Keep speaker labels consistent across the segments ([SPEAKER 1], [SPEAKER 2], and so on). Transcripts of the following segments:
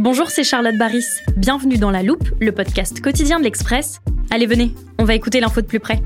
[SPEAKER 1] Bonjour, c'est Charlotte Baris. Bienvenue dans La Loupe, le podcast quotidien de l'Express. Allez, venez, on va écouter l'info de plus près.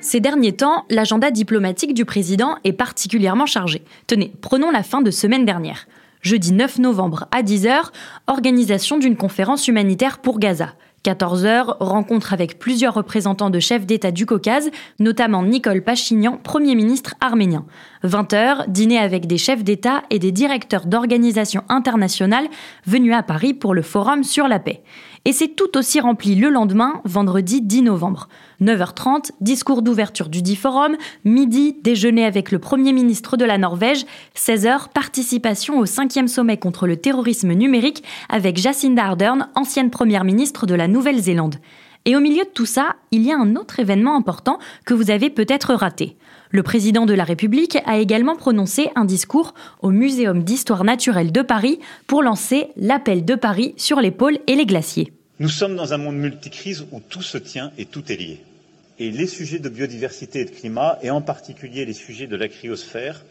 [SPEAKER 1] Ces derniers temps, l'agenda diplomatique du président est particulièrement chargé. Tenez, prenons la fin de semaine dernière. Jeudi 9 novembre à 10h, organisation d'une conférence humanitaire pour Gaza. 14h, rencontre avec plusieurs représentants de chefs d'État du Caucase, notamment Nicole Pachignan, Premier ministre arménien. 20h, dîner avec des chefs d'État et des directeurs d'organisations internationales venus à Paris pour le Forum sur la paix. Et c'est tout aussi rempli le lendemain, vendredi 10 novembre. 9h30, discours d'ouverture du dit forum, midi, déjeuner avec le Premier ministre de la Norvège, 16h, participation au 5e sommet contre le terrorisme numérique avec Jacinda Ardern, ancienne Première ministre de la Nouvelle-Zélande. Et au milieu de tout ça, il y a un autre événement important que vous avez peut-être raté. Le président de la République a également prononcé un discours au Muséum d'histoire naturelle de Paris pour lancer l'appel de Paris sur les pôles et les glaciers.
[SPEAKER 2] Nous sommes dans un monde multicrise où tout se tient et tout est lié. Et les sujets de biodiversité et de climat, et en particulier les sujets de la cryosphère,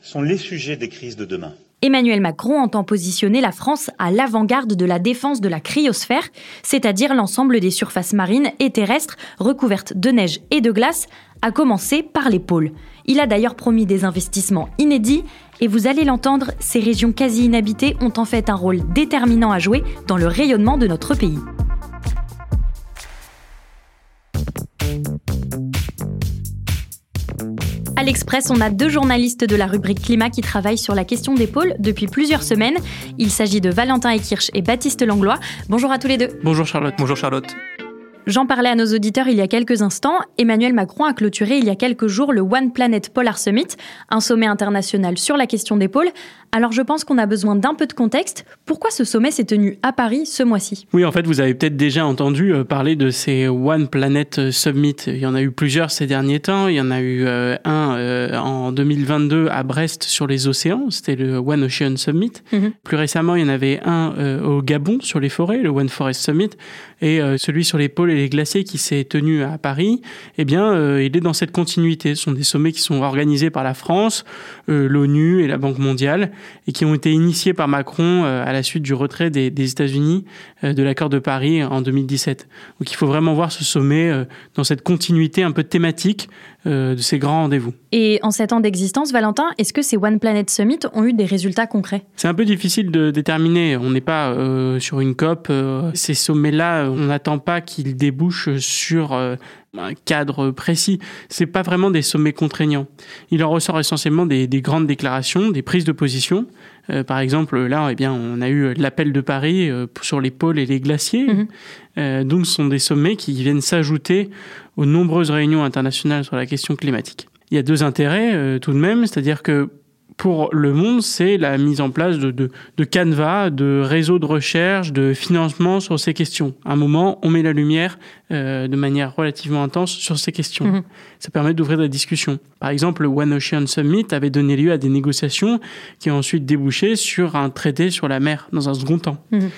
[SPEAKER 2] sont les sujets des crises de demain.
[SPEAKER 1] Emmanuel Macron entend positionner la France à l'avant-garde de la défense de la cryosphère, c'est-à-dire l'ensemble des surfaces marines et terrestres recouvertes de neige et de glace, à commencer par les pôles. Il a d'ailleurs promis des investissements inédits, et vous allez l'entendre, ces régions quasi inhabitées ont en fait un rôle déterminant à jouer dans le rayonnement de notre pays. l'Express, on a deux journalistes de la rubrique climat qui travaillent sur la question des pôles depuis plusieurs semaines. Il s'agit de Valentin Ekirch et Baptiste Langlois. Bonjour à tous les deux.
[SPEAKER 3] Bonjour Charlotte. Bonjour Charlotte.
[SPEAKER 1] J'en parlais à nos auditeurs il y a quelques instants. Emmanuel Macron a clôturé il y a quelques jours le One Planet Polar Summit, un sommet international sur la question des pôles. Alors je pense qu'on a besoin d'un peu de contexte. Pourquoi ce sommet s'est tenu à Paris ce mois-ci?
[SPEAKER 3] Oui, en fait, vous avez peut-être déjà entendu euh, parler de ces One Planet Summit. Il y en a eu plusieurs ces derniers temps. Il y en a eu euh, un euh, en 2022 à Brest sur les océans. C'était le One Ocean Summit. Mhm. Plus récemment, il y en avait un au Gabon sur les forêts, le One Forest Summit. Et celui sur les pôles les glaciers qui s'est tenu à Paris, eh bien, euh, il est dans cette continuité. Ce sont des sommets qui sont organisés par la France, euh, l'ONU et la Banque mondiale, et qui ont été initiés par Macron euh, à la suite du retrait des États-Unis de l'accord de Paris en 2017. Donc, il faut vraiment voir ce sommet dans cette continuité un peu thématique de ces grands rendez-vous.
[SPEAKER 1] Et en sept ans d'existence, Valentin, est-ce que ces One Planet Summit ont eu des résultats concrets?
[SPEAKER 3] C'est un peu difficile de déterminer. On n'est pas sur une COP. ces sommets-là, on n'attend pas qu'ils débouche sur euh, un cadre précis. C'est pas vraiment des sommets contraignants. Il en ressort essentiellement des, grandes déclarations, des prises de position. Euh, par exemple, là, eh bien, on a eu l'appel de Paris euh, sur les pôles et les glaciers. Mhm. donc, ce sont des sommets qui viennent s'ajouter aux nombreuses réunions internationales sur la question climatique. Il y a deux intérêts tout de même, c'est-à-dire que pour le monde, c'est la mise en place de, de, de canevas, de réseaux de recherche, de financement sur ces questions. À un moment, on met la lumière euh, de manière relativement intense sur ces questions. Mhm. Ça permet d'ouvrir la discussion. Par exemple, le One Ocean Summit avait donné lieu à des négociations qui ont ensuite débouché sur un traité sur la mer dans un second temps. Mhm.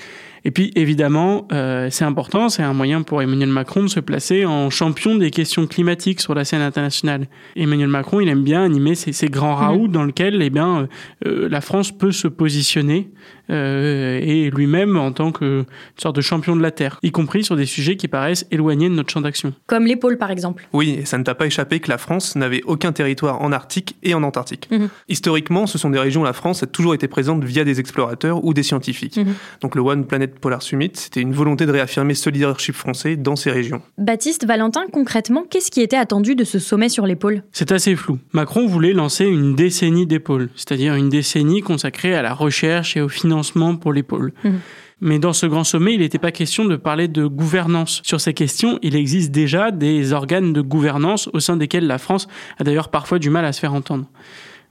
[SPEAKER 3] Et puis évidemment, euh, c'est important, c'est un moyen pour Emmanuel Macron de se placer en champion des questions climatiques sur la scène internationale. Emmanuel Macron, il aime bien animer ces, ces grands raouts dans lesquels eh bien, euh, la France peut se positionner euh, et lui-même en tant que sorte de champion de la Terre, y compris sur des sujets qui paraissent éloignés de notre champ d'action.
[SPEAKER 1] Comme l'épaule par exemple.
[SPEAKER 4] Oui, et ça ne t'a pas échappé que la France n'avait aucun territoire en Arctique et en Antarctique. Mhm. Historiquement, ce sont des régions où la France a toujours été présente via des explorateurs ou des scientifiques. Mhm. Donc le One Planet Polar Summit, c'était une volonté de réaffirmer ce leadership français dans ces régions.
[SPEAKER 1] Baptiste, Valentin, concrètement, qu'est-ce qui était attendu de ce sommet sur l'épaule?
[SPEAKER 3] C'est assez flou. Macron voulait lancer une décennie d'épaule, c'est-à-dire une décennie consacrée à la recherche et au financement pour l'épaule. Mhm. Mais dans ce grand sommet, il n'était pas question de parler de gouvernance. Sur ces questions, il existe déjà des organes de gouvernance au sein desquels la France a d'ailleurs parfois du mal à se faire entendre.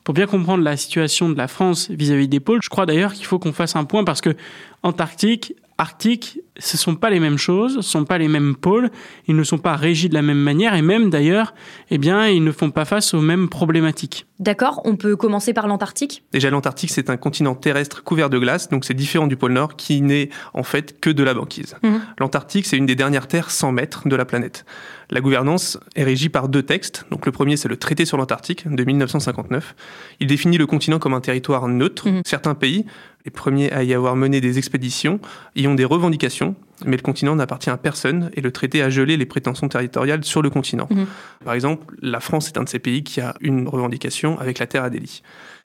[SPEAKER 3] Pour bien comprendre la situation de la France vis-à-vis des pôles, je crois d'ailleurs qu'il faut qu'on fasse un point parce que Antarctique, Arctique, ce sont pas les mêmes choses, ce sont pas les mêmes pôles, ils ne sont pas régis de la même manière et même d'ailleurs, eh bien, ils ne font pas face aux mêmes problématiques.
[SPEAKER 1] D'accord, on peut commencer par l'Antarctique?
[SPEAKER 4] Déjà, l'Antarctique, c'est un continent terrestre couvert de glace, donc c'est différent du pôle Nord qui n'est en fait que de la banquise. Mhm. L'Antarctique, c'est une des dernières terres 100 mètres de la planète. La gouvernance est régie par deux textes. Donc le premier, c'est le traité sur l'Antarctique de 1959. Il définit le continent comme un territoire neutre. Mhm. Certains pays, les premiers à y avoir mené des expéditions, y ont des revendications, mais le continent n'appartient à personne et le traité a gelé les prétentions territoriales sur le continent. Mhm. Par exemple, la France est un de ces pays qui a une revendication avec la terre Adélie.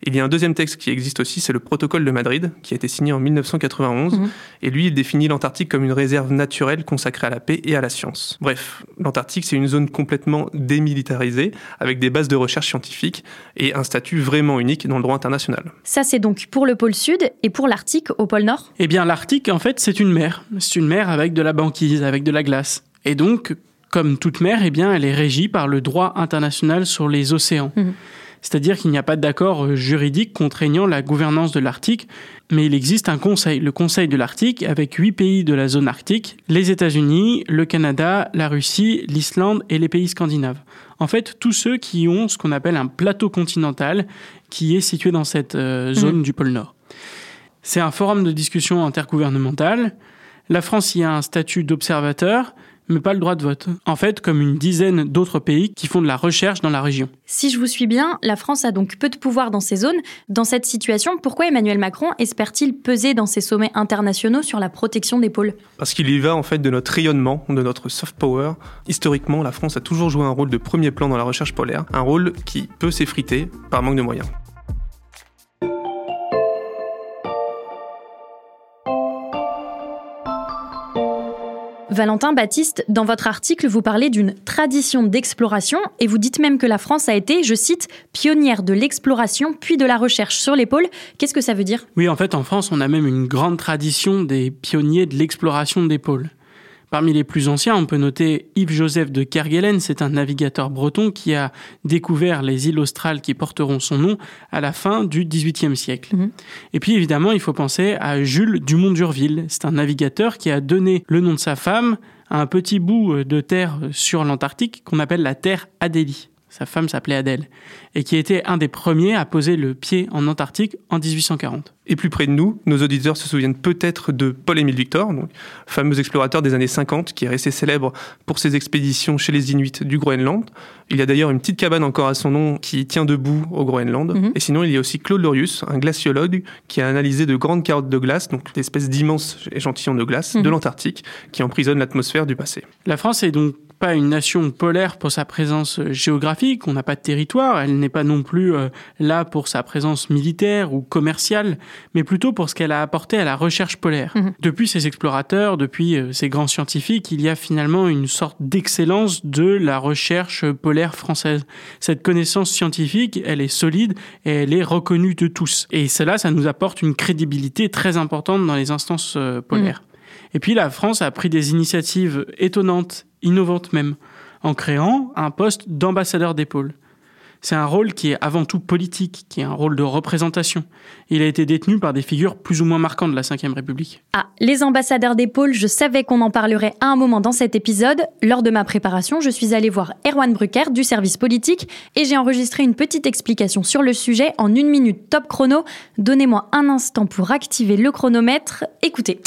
[SPEAKER 4] Il y a un deuxième texte qui existe aussi, c'est le protocole de Madrid, qui a été signé en 1991. Mhm. Et lui, il définit l'Antarctique comme une réserve naturelle consacrée à la paix et à la science. Bref, l'Antarctique, c'est une zone complètement démilitarisée, avec des bases de recherche scientifique et un statut vraiment unique dans le droit international.
[SPEAKER 1] Ça, c'est donc pour le pôle sud et pour l'Arctique au pôle nord?
[SPEAKER 3] Eh bien, l'Arctique, en fait, c'est une mer. C'est une mer avec de la banquise, avec de la glace. Et donc, comme toute mer, eh bien, elle est régie par le droit international sur les océans. Mhm. C'est-à-dire qu'il n'y a pas d'accord euh, juridique contraignant la gouvernance de l'Arctique, mais il existe un conseil, le Conseil de l'Arctique, avec huit pays de la zone arctique, les États-Unis, le Canada, la Russie, l'Islande et les pays scandinaves. En fait, tous ceux qui ont ce qu'on appelle un plateau continental qui est situé dans cette euh, zone mmh. du pôle Nord. C'est un forum de discussion intergouvernemental. La France y a un statut d'observateur, mais pas le droit de vote. En fait, comme une dizaine d'autres pays qui font de la recherche dans la région.
[SPEAKER 1] Si je vous suis bien, la France a donc peu de pouvoir dans ces zones. Dans cette situation, pourquoi Emmanuel Macron espère-t-il peser dans ces sommets internationaux sur la protection des pôles?
[SPEAKER 4] Parce qu'il y va en fait de notre rayonnement, de notre soft power. Historiquement, la France a toujours joué un rôle de premier plan dans la recherche polaire, un rôle qui peut s'effriter par manque de moyens.
[SPEAKER 1] Valentin Baptiste, dans votre article, vous parlez d'une tradition d'exploration et vous dites même que la France a été, je cite, pionnière de l'exploration puis de la recherche sur les pôles. Qu'est-ce que ça veut dire?
[SPEAKER 3] Oui, en fait, en France, on a même une grande tradition des pionniers de l'exploration des pôles. Parmi les plus anciens, on peut noter Yves-Joseph de Kerguelen, c'est un navigateur breton qui a découvert les îles australes qui porteront son nom à la fin du XVIIIe siècle. Mhm. Et puis évidemment, il faut penser à Jules Dumont d'Urville, c'est un navigateur qui a donné le nom de sa femme à un petit bout de terre sur l'Antarctique qu'on appelle la terre Adélie. Sa femme s'appelait Adèle, et qui était un des premiers à poser le pied en Antarctique en 1840.
[SPEAKER 4] Et plus près de nous, nos auditeurs se souviennent peut-être de Paul-Émile Victor, donc, fameux explorateur des années 50 qui est resté célèbre pour ses expéditions chez les Inuits du Groenland. Il y a d'ailleurs une petite cabane encore à son nom qui tient debout au Groenland. Mhm. Et sinon, il y a aussi Claude Lorius, un glaciologue qui a analysé de grandes carottes de glace, donc d'espèces d'immenses échantillons de glace de mhm. l'Antarctique qui emprisonnent l'atmosphère du passé.
[SPEAKER 3] La France est donc pas une nation polaire pour sa présence géographique, on n'a pas de territoire, elle n'est pas non plus euh, là pour sa présence militaire ou commerciale, mais plutôt pour ce qu'elle a apporté à la recherche polaire. Mhm. Depuis ces explorateurs, depuis euh, ces grands scientifiques, il y a finalement une sorte d'excellence de la recherche polaire française. Cette connaissance scientifique, elle est solide et elle est reconnue de tous. Et cela, ça nous apporte une crédibilité très importante dans les instances euh, polaires. Mhm. Et puis la France a pris des initiatives étonnantes innovante même, en créant un poste d'ambassadeur des pôles. C'est un rôle qui est avant tout politique, qui est un rôle de représentation. Il a été détenu par des figures plus ou moins marquantes de la Ve République.
[SPEAKER 1] Ah, les ambassadeurs des pôles, je savais qu'on en parlerait à un moment dans cet épisode. Lors de ma préparation, je suis allée voir Erwan Brucker du service politique et j'ai enregistré une petite explication sur le sujet en une minute top chrono. Donnez-moi un instant pour activer le chronomètre. Écoutez.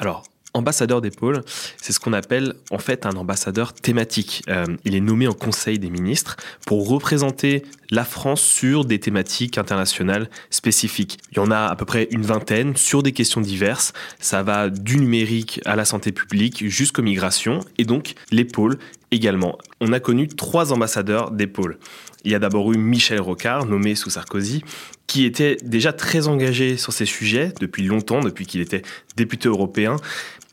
[SPEAKER 5] Alors, ambassadeur des pôles, c'est ce qu'on appelle en fait un ambassadeur thématique. Euh, il est nommé en Conseil des ministres pour représenter la France sur des thématiques internationales spécifiques. Il y en a à peu près une vingtaine sur des questions diverses. Ça va du numérique à la santé publique jusqu'aux migrations et donc les pôles également. On a connu trois ambassadeurs des pôles. Il y a d'abord eu Michel Rocard, nommé sous Sarkozy, qui était déjà très engagé sur ces sujets depuis longtemps, depuis qu'il était député européen.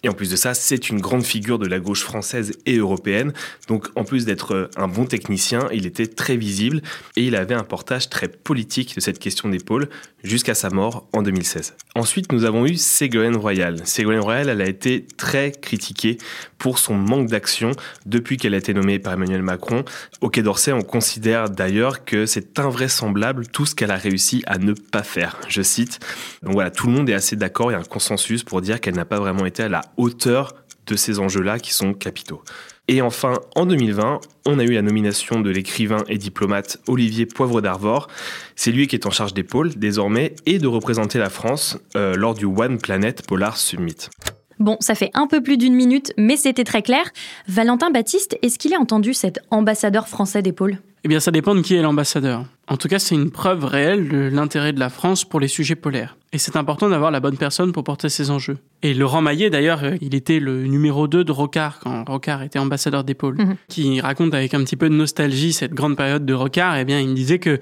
[SPEAKER 5] Et en plus de ça, c'est une grande figure de la gauche française et européenne. Donc en plus d'être euh, un bon technicien, il était très visible et il avait un portage très politique de cette question d'épaule jusqu'à sa mort en 2016. Ensuite, nous avons eu Ségolène Royal. Ségolène Royal, elle a été très critiquée pour son manque d'action depuis qu'elle a été nommée par Emmanuel Macron. Au Quai d'Orsay, on considère d'ailleurs que c'est invraisemblable tout ce qu'elle a réussi à ne pas faire. Je cite. Donc voilà, tout le monde est assez d'accord, il y a un consensus pour dire qu'elle n'a pas vraiment été à la hauteur de ces enjeux-là qui sont capitaux. Et enfin, en 2020, on a eu la nomination de l'écrivain et diplomate Olivier Poivre d'Arvor. C'est lui qui est en charge des pôles désormais et de représenter la France euh, lors du One Planet Polar Summit.
[SPEAKER 1] Bon, ça fait un peu plus d'une minute, mais c'était très clair. Valentin Baptiste, est-ce qu'il a entendu cet ambassadeur français des pôles
[SPEAKER 3] Eh bien, ça dépend de qui est l'ambassadeur. En tout cas, c'est une preuve réelle de l'intérêt de la France pour les sujets polaires. Et c'est important d'avoir la bonne personne pour porter ces enjeux. Et Laurent Maillet, d'ailleurs, euh, il était le numéro 2 de Rocard quand Rocard était ambassadeur des pôles, mhm. qui raconte avec un petit peu de nostalgie cette grande période de Rocard. Eh bien, il me disait que euh,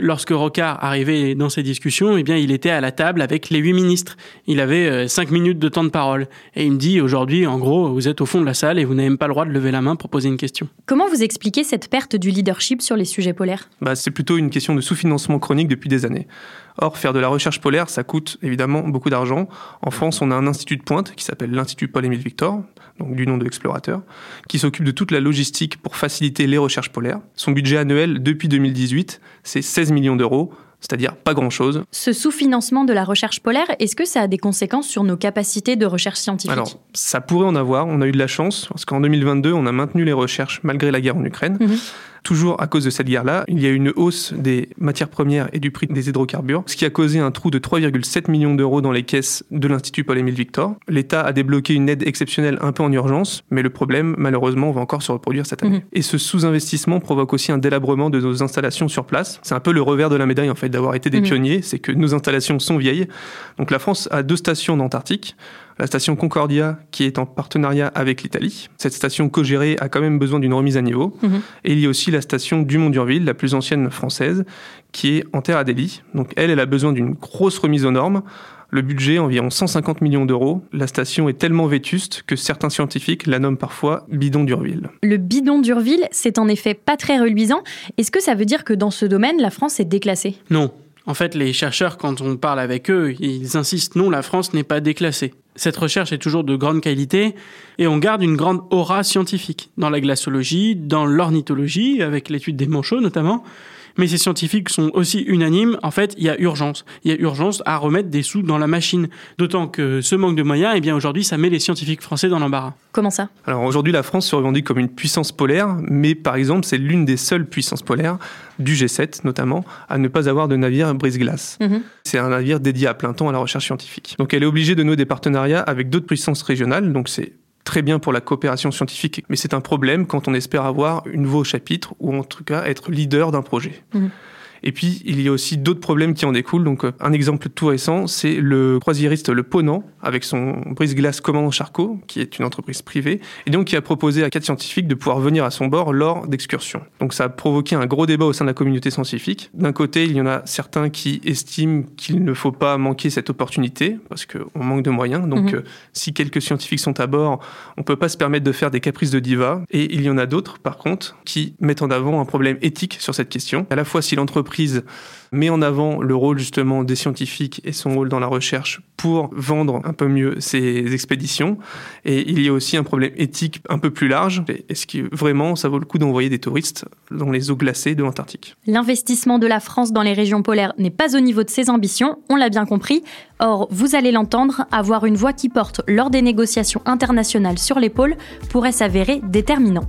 [SPEAKER 3] lorsque Rocard arrivait dans ces discussions, eh bien, il était à la table avec les huit ministres. Il avait euh, cinq minutes de temps de parole. Et il me dit aujourd'hui, en gros, vous êtes au fond de la salle et vous n'avez même pas le droit de lever la main pour poser une question.
[SPEAKER 1] Comment vous expliquez cette perte du leadership sur les sujets polaires?
[SPEAKER 4] Bah, C'est plutôt une question de sous-financement chronique depuis des années. Or, faire de la recherche polaire, ça coûte évidemment beaucoup d'argent. En France, on a un institut de pointe qui s'appelle l'Institut Paul-Émile Victor, donc du nom de l'explorateur, qui s'occupe de toute la logistique pour faciliter les recherches polaires. Son budget annuel depuis 2018, c'est 16 millions d'euros c'est-à-dire pas grand-chose.
[SPEAKER 1] Ce sous-financement de la recherche polaire, est-ce que ça a des conséquences sur nos capacités de recherche scientifique?
[SPEAKER 4] Alors, ça pourrait en avoir. On a eu de la chance, parce qu'en 2022, on a maintenu les recherches malgré la guerre en Ukraine. Mhm. Toujours à cause de cette guerre-là, il y a eu une hausse des matières premières et du prix des hydrocarbures, ce qui a causé un trou de 3,7 millions d'euros dans les caisses de l'Institut Paul-Émile Victor. L'État a débloqué une aide exceptionnelle un peu en urgence, mais le problème, malheureusement, va encore se reproduire cette année. Mhm. Et ce sous-investissement provoque aussi un délabrement de nos installations sur place. C'est un peu le revers de la médaille, en fait, d'avoir été des mhm. pionniers, c'est que nos installations sont vieilles. Donc la France a deux stations d'Antarctique la station Concordia qui est en partenariat avec l'Italie. Cette station co-gérée a quand même besoin d'une remise à niveau. Mhm. Et il y a aussi la station Dumont-Durville, la plus ancienne française, qui est en terre à Delhi. Donc elle, elle a besoin d'une grosse remise aux normes. Le budget, environ 150 millions d'euros. La station est tellement vétuste que certains scientifiques la nomment parfois bidon d'Urville.
[SPEAKER 1] Le bidon d'Urville, c'est en effet pas très reluisant. Est-ce que ça veut dire que dans ce domaine, la France est déclassée?
[SPEAKER 3] Non. En fait, les chercheurs, quand on parle avec eux, ils insistent non, la France n'est pas déclassée. Cette recherche est toujours de grande qualité et on garde une grande aura scientifique dans la glaciologie, dans l'ornithologie, avec l'étude des manchots notamment mais ces scientifiques sont aussi unanimes. En fait, il y a urgence. Il y a urgence à remettre des sous dans la machine. D'autant que ce manque de moyens, eh bien aujourd'hui, ça met les scientifiques français dans l'embarras.
[SPEAKER 1] Comment ça?
[SPEAKER 4] Alors aujourd'hui, la France se revendique comme une puissance polaire, mais par exemple, c'est l'une des seules puissances polaires du G7 notamment, à ne pas avoir de navire brise-glace. Mhm. C'est un navire dédié à plein temps à la recherche scientifique. Donc elle est obligée de nouer des partenariats avec d'autres puissances régionales, donc c'est très bien pour la coopération scientifique, mais c'est un problème quand on espère avoir une voix au chapitre ou en tout cas être leader d'un projet. Mmh. Et puis, il y a aussi d'autres problèmes qui en découlent. Donc, euh, un exemple tout récent, c'est le croisiériste Le Ponant, avec son brise-glace Commandant Charcot, qui est une entreprise privée, et donc qui a proposé à quatre scientifiques de pouvoir venir à son bord lors d'excursions. Donc, ça a provoqué un gros débat au sein de la communauté scientifique. D'un côté, il y en a certains qui estiment qu'il ne faut pas manquer cette opportunité, parce qu'on manque de moyens. Donc, mhm. euh, si quelques scientifiques sont à bord, on peut pas se permettre de faire des caprices de diva. Et il y en a d'autres, par contre, qui mettent en avant un problème éthique sur cette question. À la fois, si l'entreprise met en avant le rôle justement des scientifiques et son rôle dans la recherche pour vendre un peu mieux ses expéditions. Et il y a aussi un problème éthique un peu plus large. Est-ce que vraiment ça vaut le coup d'envoyer des touristes dans les eaux glacées de l'Antarctique?
[SPEAKER 1] L'investissement de la France dans les régions polaires n'est pas au niveau de ses ambitions, on l'a bien compris. Or, vous allez l'entendre, avoir une voix qui porte lors des négociations internationales sur les pôles pourrait s'avérer déterminant.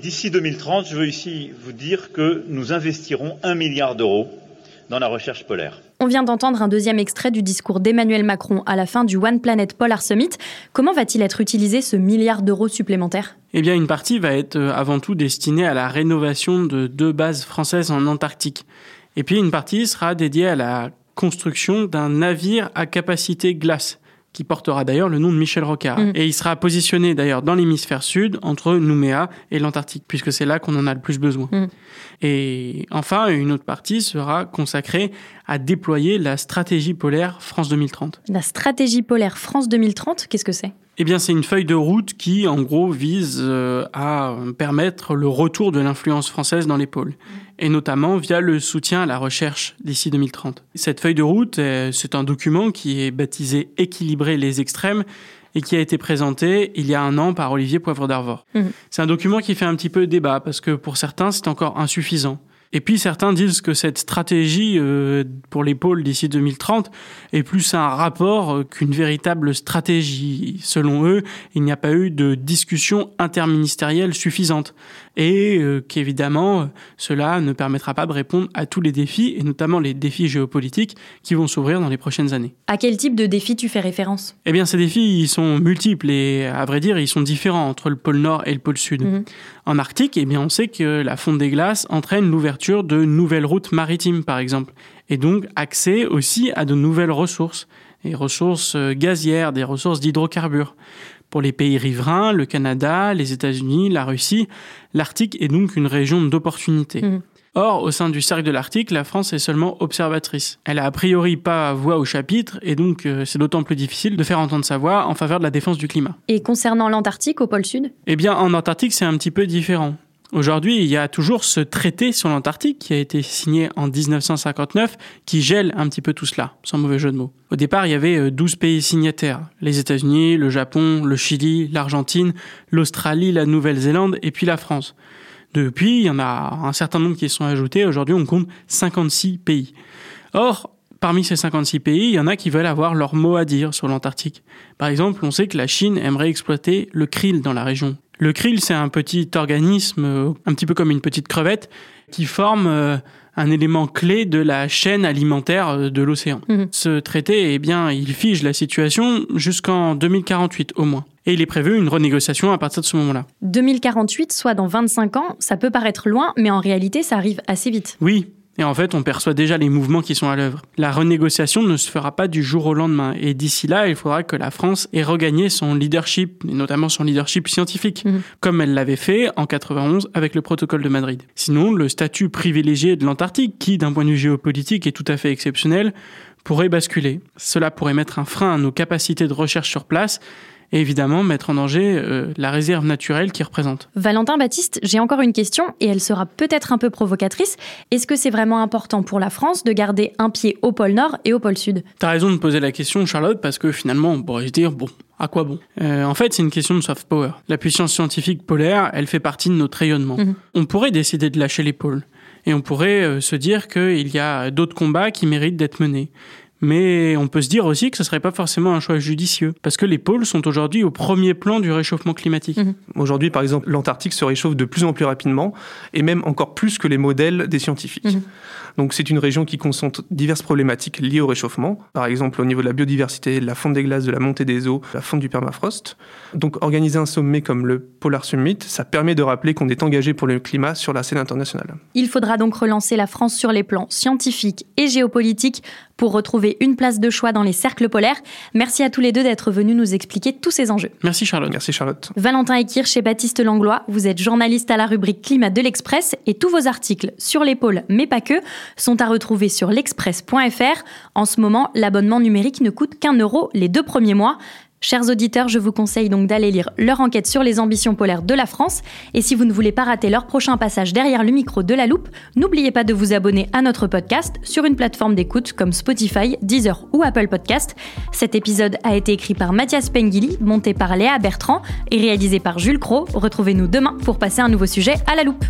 [SPEAKER 2] d'ici 2030, je veux ici vous dire que nous investirons un milliard d'euros dans la recherche polaire.
[SPEAKER 1] On vient d'entendre un deuxième extrait du discours d'Emmanuel Macron à la fin du One Planet Polar Summit. Comment va-t-il être utilisé ce milliard d'euros supplémentaires?
[SPEAKER 3] Eh bien, une partie va être euh, avant tout destinée à la rénovation de deux bases françaises en Antarctique. Et puis une partie sera dédiée à la construction d'un navire à capacité glace qui portera d'ailleurs le nom de Michel Rocard. Mm. Et il sera positionné d'ailleurs dans l'hémisphère sud, entre Nouméa et l'Antarctique, puisque c'est là qu'on en a le plus besoin. Mm. Et enfin, une autre partie sera consacrée à déployer la stratégie polaire France 2030.
[SPEAKER 1] La stratégie polaire France 2030, qu'est-ce que c'est?
[SPEAKER 3] Eh bien, c'est une feuille de route qui, en gros, vise euh, à permettre le retour de l'influence française dans les pôles, et notamment via le soutien à la recherche d'ici 2030. Cette feuille de route, euh, c'est un document qui est baptisé Équilibrer les extrêmes et qui a été présenté il y a un an par Olivier Poivre d'Arvor. Mmh. C'est un document qui fait un petit peu débat parce que pour certains, c'est encore insuffisant. Et puis certains disent que cette stratégie euh, pour les pôles d'ici 2030 est plus un rapport euh, qu'une véritable stratégie. Selon eux, il n'y a pas eu de discussion interministérielle suffisante et euh, qu'évidemment cela ne permettra pas de répondre à tous les défis et notamment les défis géopolitiques qui vont s'ouvrir dans les prochaines années.
[SPEAKER 1] À quel type de défis tu fais référence?
[SPEAKER 3] Eh bien ces défis ils sont multiples et à vrai dire ils sont différents entre le pôle nord et le pôle sud. Mhm. En Arctique, eh bien on sait que la fonte des glaces entraîne l'ouverture de nouvelles routes maritimes, par exemple, et donc accès aussi à de nouvelles ressources, des ressources euh, gazières, des ressources d'hydrocarbures. Pour les pays riverains, le Canada, les États-Unis, la Russie, l'Arctique est donc une région d'opportunité. Mmh. Or, au sein du cercle de l'Arctique, la France est seulement observatrice. Elle a a priori pas voix au chapitre, et donc euh, c'est d'autant plus difficile de faire entendre sa voix en faveur de la défense du climat.
[SPEAKER 1] Et concernant l'Antarctique au pôle Sud?
[SPEAKER 3] Eh bien, en Antarctique, c'est un petit peu différent. Aujourd'hui, il y a toujours ce traité sur l'Antarctique qui a été signé en 1959 qui gèle un petit peu tout cela, sans mauvais jeu de mots. Au départ, il y avait 12 euh, pays signataires, les États-Unis, le Japon, le Chili, l'Argentine, l'Australie, la Nouvelle-Zélande et puis la France. Depuis, il y en a un certain nombre qui sont ajoutés. Aujourd'hui, on compte 56 pays. Or, parmi ces 56 pays, il y en a qui veulent avoir leur mot à dire sur l'Antarctique. Par exemple, on sait que la Chine aimerait exploiter le krill dans la région. Le krill, c'est un petit organisme, euh, un petit peu comme une petite crevette, qui forme euh, un élément clé de la chaîne alimentaire euh, de l'océan. Mhm. Ce traité, eh bien, il fige la situation jusqu'en 2048 au moins. Et il est prévu une renégociation à partir de ce moment-là.
[SPEAKER 1] 2048, soit dans 25 ans, ça peut paraître loin, mais en réalité, ça arrive assez vite.
[SPEAKER 3] Oui, et en fait, on perçoit déjà les mouvements qui sont à l'œuvre. La renégociation ne se fera pas du jour au lendemain. Et d'ici là, il faudra que la France ait regagné son leadership, et notamment son leadership scientifique, mhm. comme elle l'avait fait en 91 avec le protocole de Madrid. Sinon, le statut privilégié de l'Antarctique, qui d'un point de vue géopolitique est tout à fait exceptionnel, pourrait basculer. Cela pourrait mettre un frein à nos capacités de recherche sur place et évidemment mettre en danger euh, la réserve naturelle qu'il représente.
[SPEAKER 1] Valentin Baptiste, j'ai encore une question et elle sera peut-être un peu provocatrice. Est-ce que c'est vraiment important pour la France de garder un pied au pôle Nord et au pôle Sud?
[SPEAKER 3] T'as raison de poser la question, Charlotte, parce que finalement, on pourrait se dire, bon, à quoi bon? Euh, En fait, c'est une question de soft power. La puissance scientifique polaire, elle fait partie de notre rayonnement. Mhm. On pourrait décider de lâcher les pôles. Et on pourrait euh, se dire qu'il y a d'autres combats qui méritent d'être menés. Mais on peut se dire aussi que ce serait pas forcément un choix judicieux, parce que les pôles sont aujourd'hui au premier plan du réchauffement climatique. Mhm.
[SPEAKER 4] Aujourd'hui, par exemple, l'Antarctique se réchauffe de plus en plus rapidement, et même encore plus que les modèles des scientifiques. Mhm. Donc c'est une région qui concentre diverses problématiques liées au réchauffement, par exemple au niveau de la biodiversité, de la fonte des glaces, de la montée des eaux, la fonte du permafrost. Donc organiser un sommet comme le Polar Summit, ça permet de rappeler qu'on est engagé pour le climat sur la scène internationale.
[SPEAKER 1] Il faudra donc relancer la France sur les plans scientifiques et géopolitiques pour retrouver une place de choix dans les cercles polaires. Merci à tous les deux d'être venus nous expliquer tous ces enjeux.
[SPEAKER 3] Merci Charlotte.
[SPEAKER 4] Merci Charlotte.
[SPEAKER 1] Valentin Ekir chez Baptiste Langlois, vous êtes journaliste à la rubrique Climat de l'Express et tous vos articles sur les pôles, mais pas que, sont à retrouver sur l'express.fr. En ce moment, l'abonnement numérique ne coûte qu'un euro les deux premiers mois. Chers auditeurs, je vous conseille donc d'aller lire leur enquête sur les ambitions polaires de la France. Et si vous ne voulez pas rater leur prochain passage derrière le micro de la loupe, n'oubliez pas de vous abonner à notre podcast sur une plateforme d'écoute comme Spotify, Deezer ou Apple Podcast. Cet épisode a été écrit par Mathias Pengili, monté par Léa Bertrand et réalisé par Jules Cro. Retrouvez-nous demain pour passer un nouveau sujet à la loupe.